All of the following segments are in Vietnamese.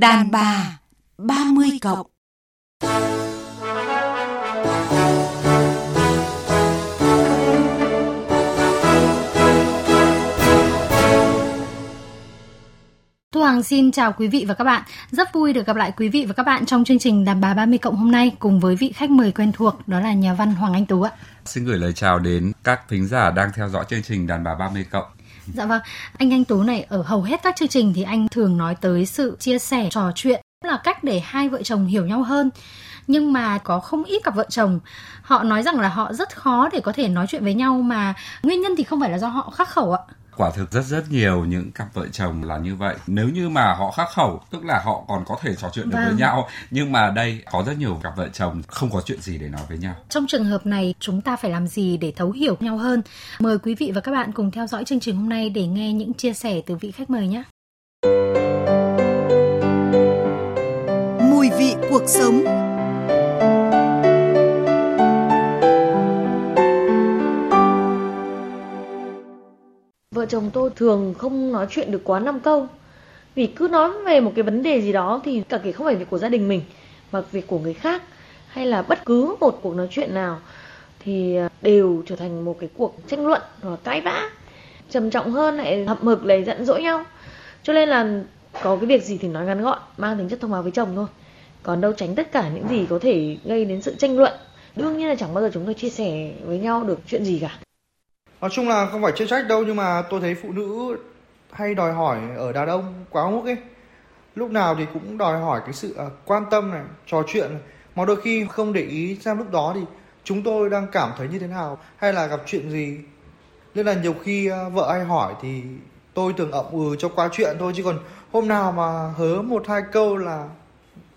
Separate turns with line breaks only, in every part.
Đàn bà 30 cộng
Thu Hằng xin chào quý vị và các bạn. Rất vui được gặp lại quý vị và các bạn trong chương trình Đàm bà 30 cộng hôm nay cùng với vị khách mời quen thuộc đó là nhà văn Hoàng Anh Tú ạ.
Xin gửi lời chào đến các thính giả đang theo dõi chương trình Đàn bà 30 cộng.
Dạ vâng, anh Anh Tú này ở hầu hết các chương trình thì anh thường nói tới sự chia sẻ, trò chuyện là cách để hai vợ chồng hiểu nhau hơn. Nhưng mà có không ít cặp vợ chồng họ nói rằng là họ rất khó để có thể nói chuyện với nhau mà nguyên nhân thì không phải là do họ khắc khẩu ạ
quả thực rất rất nhiều những cặp vợ chồng là như vậy. Nếu như mà họ khắc khẩu tức là họ còn có thể trò chuyện được vâng. với nhau nhưng mà đây có rất nhiều cặp vợ chồng không có chuyện gì để nói với nhau.
Trong trường hợp này chúng ta phải làm gì để thấu hiểu nhau hơn? Mời quý vị và các bạn cùng theo dõi chương trình hôm nay để nghe những chia sẻ từ vị khách mời nhé.
Mùi vị cuộc sống
vợ chồng tôi thường không nói chuyện được quá 5 câu. Vì cứ nói về một cái vấn đề gì đó thì cả kể không phải việc của gia đình mình, mà việc của người khác, hay là bất cứ một cuộc nói chuyện nào thì à, đều trở thành một cái cuộc tranh luận hoặc cãi vã. Trầm trọng hơn lại hậm hực lại giận dỗi nhau. Cho nên là có cái việc gì thì nói ngắn gọn, mang tính chất thông báo với chồng thôi. Còn đâu tránh tất cả những gì có thể gây đến sự tranh luận. Đương nhiên là chẳng bao giờ chúng tôi chia sẻ với nhau được chuyện gì cả
nói chung là không phải chê trách đâu nhưng mà tôi thấy phụ nữ hay đòi hỏi ở đàn ông quá mức ấy. Lúc nào thì cũng đòi hỏi cái sự uh, quan tâm này trò chuyện này. mà đôi khi không để ý xem lúc đó thì chúng tôi đang cảm thấy như thế nào? Hay là gặp chuyện gì? Nên là nhiều khi uh, vợ hay hỏi thì tôi thường ậm ừ cho qua chuyện thôi chứ còn hôm nào mà hớ một hai câu là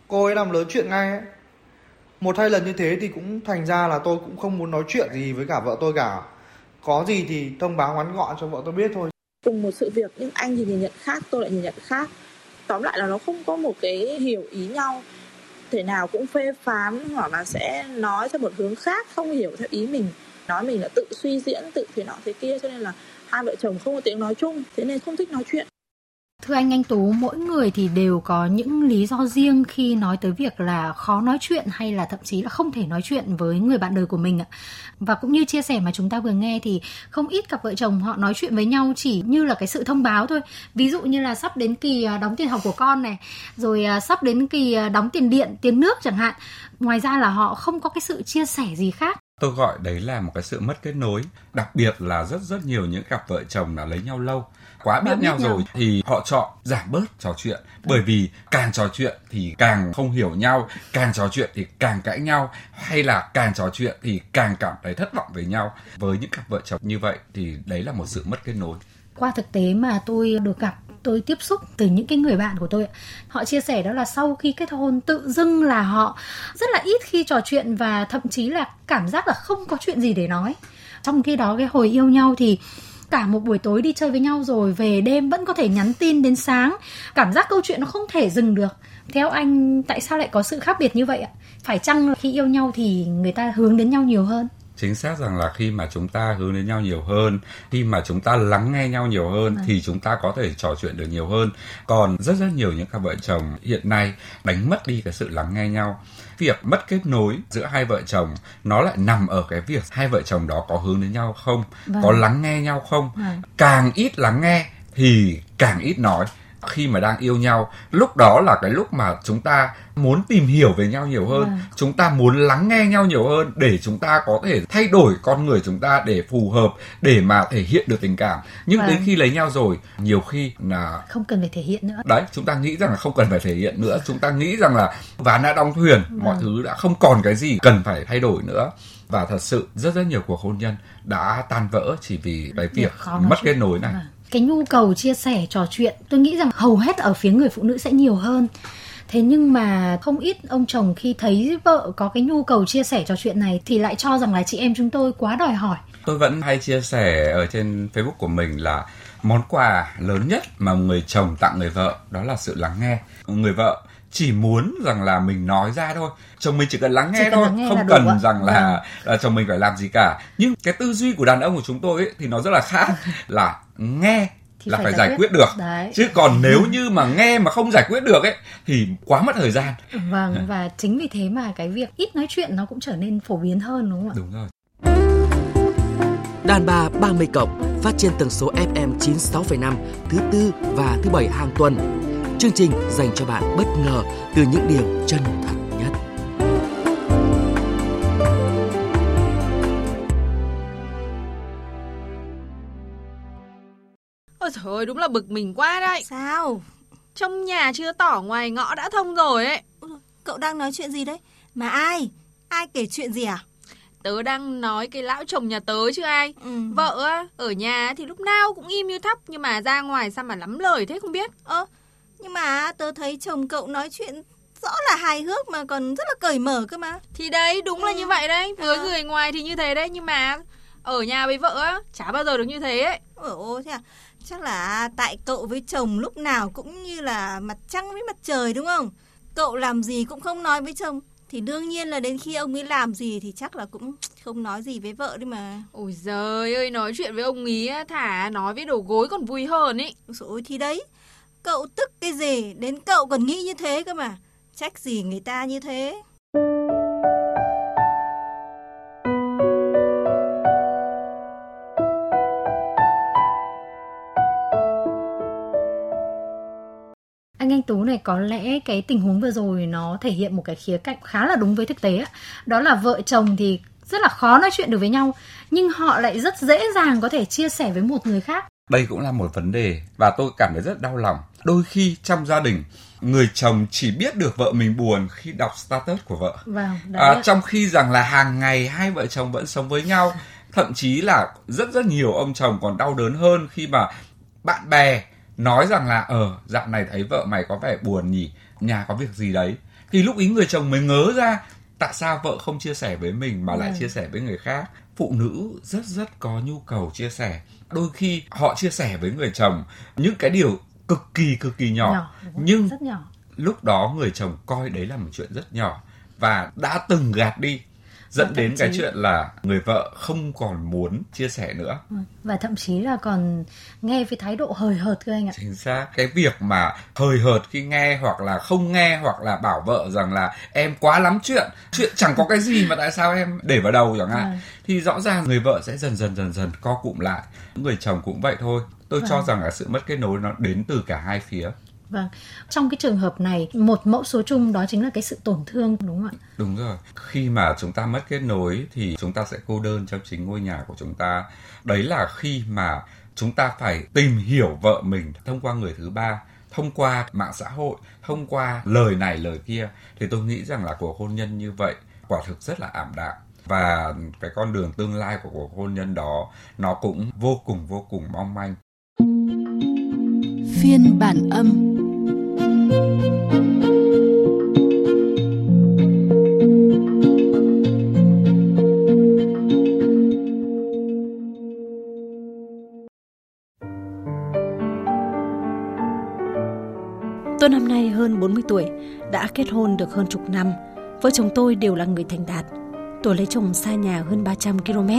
cô ấy làm lớn chuyện ngay ấy. Một hai lần như thế thì cũng thành ra là tôi cũng không muốn nói chuyện gì với cả vợ tôi cả có gì thì thông báo ngắn gọn cho vợ tôi biết thôi.
Cùng một sự việc, nhưng anh thì nhìn nhận khác, tôi lại nhìn nhận khác. Tóm lại là nó không có một cái hiểu ý nhau. Thể nào cũng phê phán, hoặc là sẽ nói theo một hướng khác, không hiểu theo ý mình. Nói mình là tự suy diễn, tự thế nọ thế kia, cho nên là hai vợ chồng không có tiếng nói chung. Thế nên không thích nói chuyện.
Thưa anh Anh Tú, mỗi người thì đều có những lý do riêng khi nói tới việc là khó nói chuyện hay là thậm chí là không thể nói chuyện với người bạn đời của mình ạ. Và cũng như chia sẻ mà chúng ta vừa nghe thì không ít cặp vợ chồng họ nói chuyện với nhau chỉ như là cái sự thông báo thôi. Ví dụ như là sắp đến kỳ à, đóng tiền học của con này, rồi à, sắp đến kỳ à, đóng tiền điện, tiền nước chẳng hạn. Ngoài ra là họ không có cái sự chia sẻ gì khác
tôi gọi đấy là một cái sự mất kết nối đặc biệt là rất rất nhiều những cặp vợ chồng là lấy nhau lâu. Quá biết, biết nhau, nhau. rồi thì họ chọn giảm bớt trò chuyện. Bởi vì càng trò chuyện thì càng không hiểu nhau càng trò chuyện thì càng cãi nhau hay là càng trò chuyện thì càng cảm thấy thất vọng với nhau. Với những cặp vợ chồng như vậy thì đấy là một sự mất kết nối.
Qua thực tế mà tôi được gặp tôi tiếp xúc từ những cái người bạn của tôi họ chia sẻ đó là sau khi kết hôn tự dưng là họ rất là ít khi trò chuyện và thậm chí là cảm giác là không có chuyện gì để nói. Trong khi đó, cái hồi yêu nhau thì cả một buổi tối đi chơi với nhau rồi, về đêm vẫn có thể nhắn tin đến sáng. Cảm giác câu chuyện nó không thể dừng được. Theo anh, tại sao lại có sự khác biệt như vậy ạ? Phải chăng khi yêu nhau thì người ta hướng đến nhau nhiều hơn?
Chính xác rằng là khi mà chúng ta hướng đến nhau nhiều hơn khi mà chúng ta lắng nghe nhau nhiều hơn à. thì chúng ta có thể trò chuyện được nhiều hơn còn rất rất nhiều những cặp vợ chồng hiện nay đánh mất đi cái sự lắng nghe nhau việc mất kết nối giữa hai vợ chồng nó lại nằm ở cái việc hai vợ chồng đó có hướng đến nhau không vâng. có lắng nghe nhau không vâng. càng ít lắng nghe thì càng ít nói khi mà đang yêu nhau lúc đó là cái lúc mà chúng ta muốn tìm hiểu về nhau nhiều hơn à. chúng ta muốn lắng nghe nhau nhiều hơn để chúng ta có thể thay đổi con người chúng ta để phù hợp để mà thể hiện được tình cảm nhưng vâng. đến khi lấy nhau rồi nhiều khi là
không cần phải thể hiện nữa
đấy chúng ta nghĩ rằng là không cần phải thể hiện nữa chúng ta nghĩ rằng là ván đã đóng thuyền vâng. mọi thứ đã không còn cái gì cần phải thay đổi nữa và thật sự rất rất nhiều cuộc hôn nhân đã tan vỡ chỉ vì cái việc mất kết nối này. Vâng.
Cái nhu cầu chia sẻ trò chuyện tôi nghĩ rằng hầu hết ở phía người phụ nữ sẽ nhiều hơn. Thế nhưng mà không ít ông chồng khi thấy vợ có cái nhu cầu chia sẻ trò chuyện này thì lại cho rằng là chị em chúng tôi quá đòi hỏi.
Tôi vẫn hay chia sẻ ở trên facebook của mình là món quà lớn nhất mà người chồng tặng người vợ đó là sự lắng nghe. Người vợ chỉ muốn rằng là mình nói ra thôi chồng mình chỉ cần lắng nghe chỉ thôi nghe không cần rằng là, vâng. là chồng mình phải làm gì cả nhưng cái tư duy của đàn ông của chúng tôi ấy, thì nó rất là khác là nghe
thì
là phải, giải quyết được
Đấy.
chứ còn nếu như mà nghe mà không giải quyết được ấy thì quá mất thời gian
Vâng và chính vì thế mà cái việc ít nói chuyện nó cũng trở nên phổ biến hơn đúng không ạ?
đúng rồi
Đàn bà 30 cộng phát trên tần số FM 96,5 thứ tư và thứ bảy hàng tuần. Chương trình dành cho bạn bất ngờ từ những điều chân thật nhất.
Ôi trời ơi, đúng là bực mình quá đấy.
Sao?
Trong nhà chưa tỏ ngoài ngõ đã thông rồi ấy.
Cậu đang nói chuyện gì đấy? Mà ai? Ai kể chuyện gì à?
Tớ đang nói cái lão chồng nhà tớ chứ ai.
Ừ.
Vợ á, ở nhà thì lúc nào cũng im như thóc nhưng mà ra ngoài sao mà lắm lời thế không biết.
Ơ, nhưng mà tớ thấy chồng cậu nói chuyện rõ là hài hước mà còn rất là cởi mở cơ mà.
Thì đấy, đúng là
Ừ.
như vậy đấy. Với
Ờ.
người ngoài thì như thế đấy nhưng mà ở nhà với vợ á, chả bao giờ được như thế ấy.
Ồ, thế à? Chắc là tại cậu với chồng lúc nào cũng như là mặt trăng với mặt trời đúng không? Cậu làm gì cũng không nói với chồng. Thì đương nhiên là đến khi ông ấy làm gì thì chắc là cũng không nói gì với vợ đấy mà.
Ôi giời ơi, nói chuyện với ông ý á, thả nói với đầu gối còn vui hơn ý.
Rồi thì đấy, cậu tức cái gì, đến cậu còn nghĩ như thế cơ mà. Trách gì người ta như thế.
Anh Anh Tú này có lẽ cái tình huống vừa rồi nó thể hiện một cái khía cạnh khá là đúng với thực tế á. Đó là vợ chồng thì rất là khó nói chuyện được với nhau nhưng họ lại rất dễ dàng có thể chia sẻ với một người khác.
đây cũng là một vấn đề và tôi cảm thấy rất đau lòng đôi khi trong gia đình người chồng chỉ biết được vợ mình buồn khi đọc status của vợ.
Vâng,
à, trong khi rằng là hàng ngày hai vợ chồng vẫn sống với nhau thậm chí là rất rất nhiều ông chồng còn đau đớn hơn khi mà bạn bè nói rằng là ờ dạo này thấy vợ mày có vẻ buồn nhỉ nhà có việc gì đấy. Thì lúc ý người chồng mới ngớ ra tại sao vợ không chia sẻ với mình mà lại
Vâng.
chia sẻ với người khác? Phụ nữ rất rất có nhu cầu chia sẻ. Đôi khi họ chia sẻ với người chồng những cái điều cực kỳ cực kỳ nhỏ,
Nhỏ,
nhưng
rất nhỏ.
lúc đó người chồng coi đấy là một chuyện rất nhỏ và đã từng gạt đi dẫn đến cái
chí-
chuyện là người vợ không còn muốn chia sẻ nữa
Ừ, Và thậm chí là còn nghe với thái độ hời hợt cơ anh ạ.
chính xác cái việc mà hời hợt khi nghe hoặc là không nghe hoặc là bảo vợ rằng là em quá lắm chuyện chuyện chẳng có cái gì mà tại sao em để vào đầu chẳng hạn
Vâng.
thì rõ ràng người vợ sẽ dần dần dần dần co cụm lại người chồng cũng vậy thôi tôi cho
Vâng.
rằng là sự mất kết nối nó đến từ cả hai phía
Vâng. Trong cái trường hợp này, một mẫu số chung đó chính là cái sự tổn thương đúng không ạ?
Đúng rồi. Khi mà chúng ta mất kết nối thì chúng ta sẽ cô đơn trong chính ngôi nhà của chúng ta. Đấy là khi mà chúng ta phải tìm hiểu vợ mình thông qua người thứ ba, thông qua mạng xã hội, thông qua lời này lời kia. Thì tôi nghĩ rằng là cuộc hôn nhân như vậy quả thực rất là ảm đạm. Và cái con đường tương lai của cuộc hôn nhân đó nó cũng vô cùng vô cùng mong manh.
Phiên bản âm
Tôi năm nay hơn 40 tuổi, đã kết hôn được hơn chục năm. Vợ chồng tôi đều là người thành đạt. Tôi lấy chồng xa nhà hơn 300 km,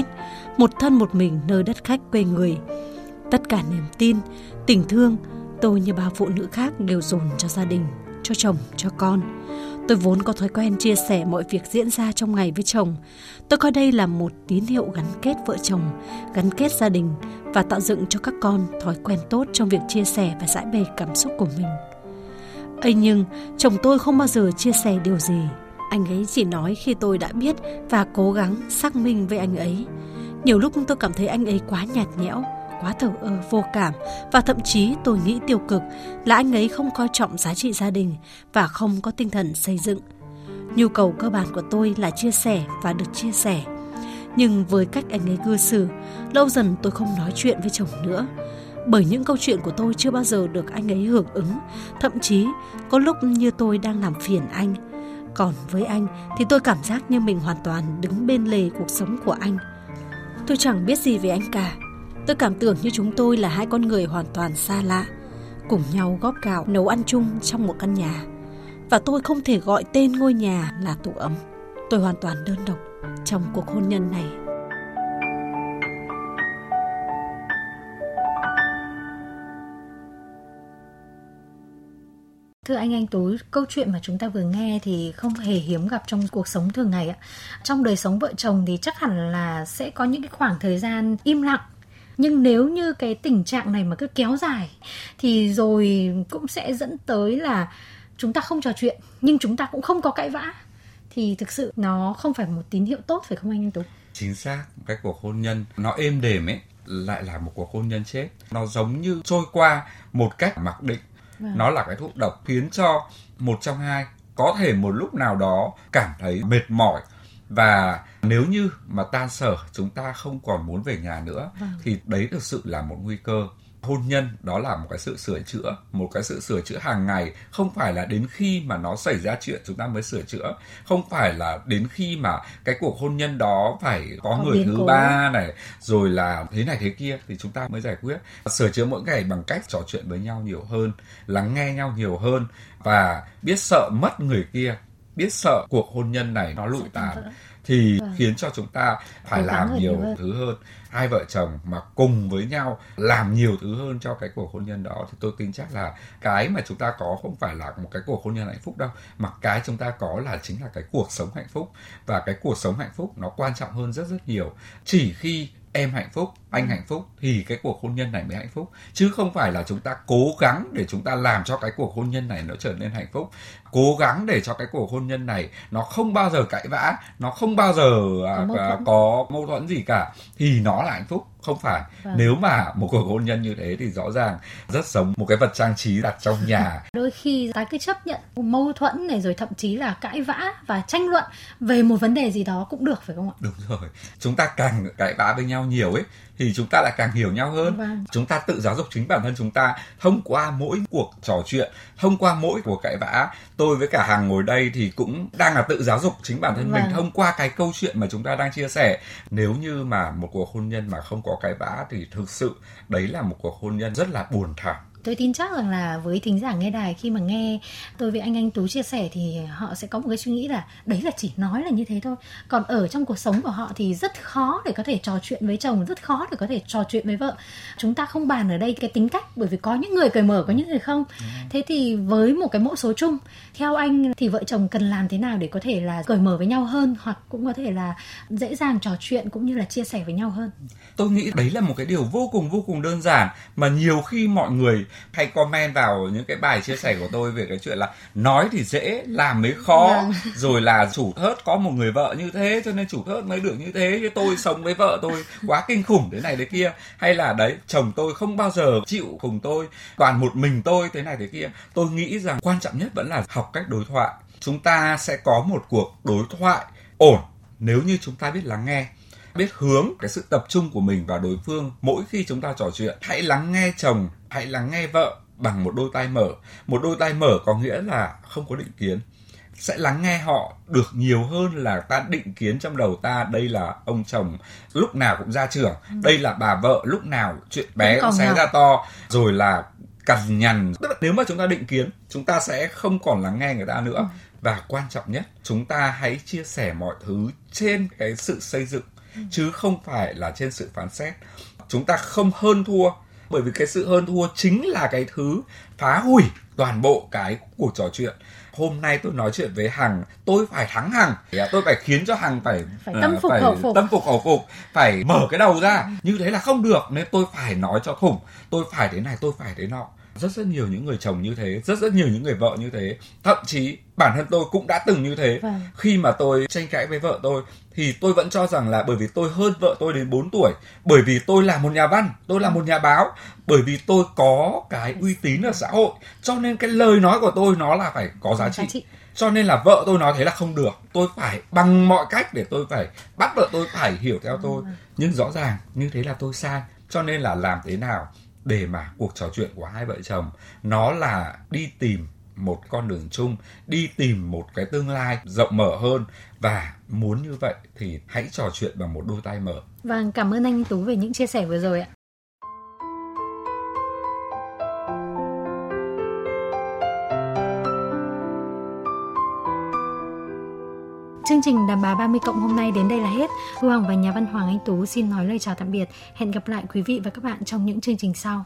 một thân một mình nơi đất khách quê người. Tất cả niềm tin, tình thương, tôi như bao phụ nữ khác đều dồn cho gia đình, cho chồng, cho con. Tôi vốn có thói quen chia sẻ mọi việc diễn ra trong ngày với chồng. Tôi coi đây là một tín hiệu gắn kết vợ chồng, gắn kết gia đình và tạo dựng cho các con thói quen tốt trong việc chia sẻ và giải bày cảm xúc của mình. ấy nhưng chồng tôi không bao giờ chia sẻ điều gì. Anh ấy chỉ nói khi tôi đã biết và cố gắng xác minh với anh ấy. Nhiều lúc tôi cảm thấy anh ấy quá nhạt nhẽo, quá thờ ơ vô cảm và thậm chí tôi nghĩ tiêu cực là anh ấy không coi trọng giá trị gia đình và không có tinh thần xây dựng. Nhu cầu cơ bản của tôi là chia sẻ và được chia sẻ. Nhưng với cách anh ấy cư xử, lâu dần tôi không nói chuyện với chồng nữa. Bởi những câu chuyện của tôi chưa bao giờ được anh ấy hưởng ứng, thậm chí có lúc như tôi đang làm phiền anh. Còn với anh thì tôi cảm giác như mình hoàn toàn đứng bên lề cuộc sống của anh. Tôi chẳng biết gì về anh cả. Tôi cảm tưởng như chúng tôi là hai con người hoàn toàn xa lạ, cùng nhau góp gạo nấu ăn chung trong một căn nhà. Và tôi không thể gọi tên ngôi nhà là tủ ấm. Tôi hoàn toàn đơn độc trong cuộc hôn nhân này.
Thưa anh Anh Tú, câu chuyện mà chúng ta vừa nghe thì không hề hiếm gặp trong cuộc sống thường ngày ạ. Trong đời sống vợ chồng thì chắc hẳn là sẽ có những cái khoảng thời gian im lặng nhưng nếu như cái tình trạng này mà cứ kéo dài thì rồi cũng sẽ dẫn tới là chúng ta không trò chuyện nhưng chúng ta cũng không có cãi vã thì thực sự nó không phải một tín hiệu tốt phải không anh Anh Tú?
Chính xác, cái cuộc hôn nhân nó êm đềm ấy lại là một cuộc hôn nhân chết. Nó giống như trôi qua một cách mặc định. Vâng. Nó là cái thuốc độc khiến cho một trong hai có thể một lúc nào đó cảm thấy mệt mỏi và nếu như mà tan sở chúng ta không còn muốn về nhà nữa vâng. thì đấy thực sự là một nguy cơ. Hôn nhân đó là một cái sự sửa chữa một cái sự sửa chữa hàng ngày. Không phải là đến khi mà nó xảy ra chuyện chúng ta mới sửa chữa. Không phải là đến khi mà cái cuộc hôn nhân đó phải có, có người thứ cố. ba này rồi là thế này thế kia thì chúng ta mới giải quyết. Sửa chữa mỗi ngày bằng cách trò chuyện với nhau nhiều hơn lắng nghe nhau nhiều hơn và biết sợ mất người kia biết sợ cuộc hôn nhân này nó lụi tàn thì vâng. khiến cho chúng ta phải Cố làm nhiều hơn. thứ hơn hai vợ chồng mà cùng với nhau làm nhiều thứ hơn cho cái cuộc hôn nhân đó thì tôi tin chắc là cái mà chúng ta có không phải là một cái cuộc hôn nhân hạnh phúc đâu mà cái chúng ta có là chính là cái cuộc sống hạnh phúc và cái cuộc sống hạnh phúc nó quan trọng hơn rất rất nhiều chỉ khi em hạnh phúc anh hạnh phúc thì cái cuộc hôn nhân này mới hạnh phúc. Chứ không phải là chúng ta cố gắng để chúng ta làm cho cái cuộc hôn nhân này nó trở nên hạnh phúc. Cố gắng để cho cái cuộc hôn nhân này nó không bao giờ cãi vã nó không bao giờ có mâu thuẫn, có mâu thuẫn gì cả thì nó là hạnh phúc không phải. Vâng. nếu mà một cuộc hôn nhân như thế thì rõ ràng rất giống một cái vật trang trí đặt trong nhà.
Đôi khi ta cứ chấp nhận mâu thuẫn này rồi thậm chí là cãi vã và tranh luận về một vấn đề gì đó cũng được phải không ạ?
Đúng rồi. Chúng ta càng cãi vã với nhau nhiều ấy thì chúng ta lại càng hiểu nhau hơn. Vâng. chúng ta tự giáo dục chính bản thân chúng ta thông qua mỗi cuộc trò chuyện thông qua mỗi cuộc cãi vã. Tôi với cả hàng ngồi đây thì cũng đang là tự giáo dục chính bản thân vâng. mình thông qua cái câu chuyện mà chúng ta đang chia sẻ. Nếu như mà một cuộc hôn nhân mà không có cái vã thì thực sự đấy là một cuộc hôn nhân rất là buồn thảm
tôi tin chắc rằng là với thính giả nghe đài khi mà nghe tôi với anh anh tú chia sẻ thì họ sẽ có một cái suy nghĩ là đấy là chỉ nói là như thế thôi. Còn ở trong cuộc sống của họ thì rất khó để có thể trò chuyện với chồng rất khó để có thể trò chuyện với vợ. Chúng ta không bàn ở đây cái tính cách bởi vì có những người cởi mở có những người không. Thế thì với một cái mẫu số chung theo anh thì vợ chồng cần làm thế nào để có thể là cởi mở với nhau hơn hoặc cũng có thể là dễ dàng trò chuyện cũng như là chia sẻ với nhau hơn?
Tôi nghĩ đấy là một cái điều vô cùng vô cùng đơn giản mà nhiều khi mọi người hay comment vào những cái bài chia sẻ của tôi về cái chuyện là nói thì dễ làm mới khó vâng. rồi là chủ thớt có một người vợ như thế cho nên chủ thớt mới được như thế chứ tôi sống với vợ tôi quá kinh khủng thế này thế kia. Hay là đấy chồng tôi không bao giờ chịu cùng tôi toàn một mình tôi thế này thế kia. Tôi nghĩ rằng quan trọng nhất vẫn là học cách đối thoại. Chúng ta sẽ có một cuộc đối thoại ổn nếu như chúng ta biết lắng nghe biết hướng cái sự tập trung của mình vào đối phương mỗi khi chúng ta trò chuyện. Hãy lắng nghe chồng hãy lắng nghe vợ bằng một đôi tai mở. Một đôi tai mở có nghĩa là không có định kiến. Sẽ lắng nghe họ được nhiều hơn là ta định kiến trong đầu ta đây là ông chồng lúc nào cũng ra trường ừ. đây là bà vợ lúc nào chuyện bé cũng xé ra to. Rồi là cằn nhằn. Tức là nếu mà chúng ta định kiến chúng ta sẽ không còn lắng nghe người ta nữa. Ừ. và quan trọng nhất chúng ta hãy chia sẻ mọi thứ trên cái sự xây dựng ừ. chứ không phải là trên sự phán xét. Chúng ta không hơn thua bởi vì cái sự hơn thua chính là cái thứ phá hủy toàn bộ cái cuộc trò chuyện. Hôm nay tôi nói chuyện với hằng tôi phải thắng hằng. Tôi phải khiến cho hằng phải
phải tâm à, phục phải khẩu phục.
tâm phục khẩu phục phải mở cái đầu ra. Như thế là không được nên tôi phải nói cho khủng. Tôi phải thế này tôi phải thế nọ rất rất nhiều những người chồng như thế rất rất nhiều những người vợ như thế. Thậm chí bản thân tôi cũng đã từng như thế. Vâng. khi mà tôi tranh cãi với vợ tôi thì tôi vẫn cho rằng là bởi vì tôi hơn vợ tôi đến 4 tuổi bởi vì tôi là một nhà văn tôi là một nhà báo bởi vì tôi có cái uy tín ở xã hội cho nên cái lời nói của tôi nó là phải có giá trị, cho nên là vợ tôi nói thế là không được. Tôi phải bằng mọi cách để tôi phải bắt vợ tôi phải hiểu theo tôi. Vâng. nhưng rõ ràng như thế là tôi sai. Cho nên là làm thế nào để mà cuộc trò chuyện của hai vợ chồng nó là đi tìm một con đường chung đi tìm một cái tương lai rộng mở hơn và muốn như vậy thì hãy trò chuyện bằng một đôi tay mở.
Vâng, cảm ơn anh Tú về những chia sẻ vừa rồi ạ. Trình Đàm bà 30 cộng hôm nay đến đây là hết. Thu Hằng và nhà văn Hoàng Anh Tú xin nói lời chào tạm biệt. Hẹn gặp lại quý vị và các bạn trong những chương trình sau.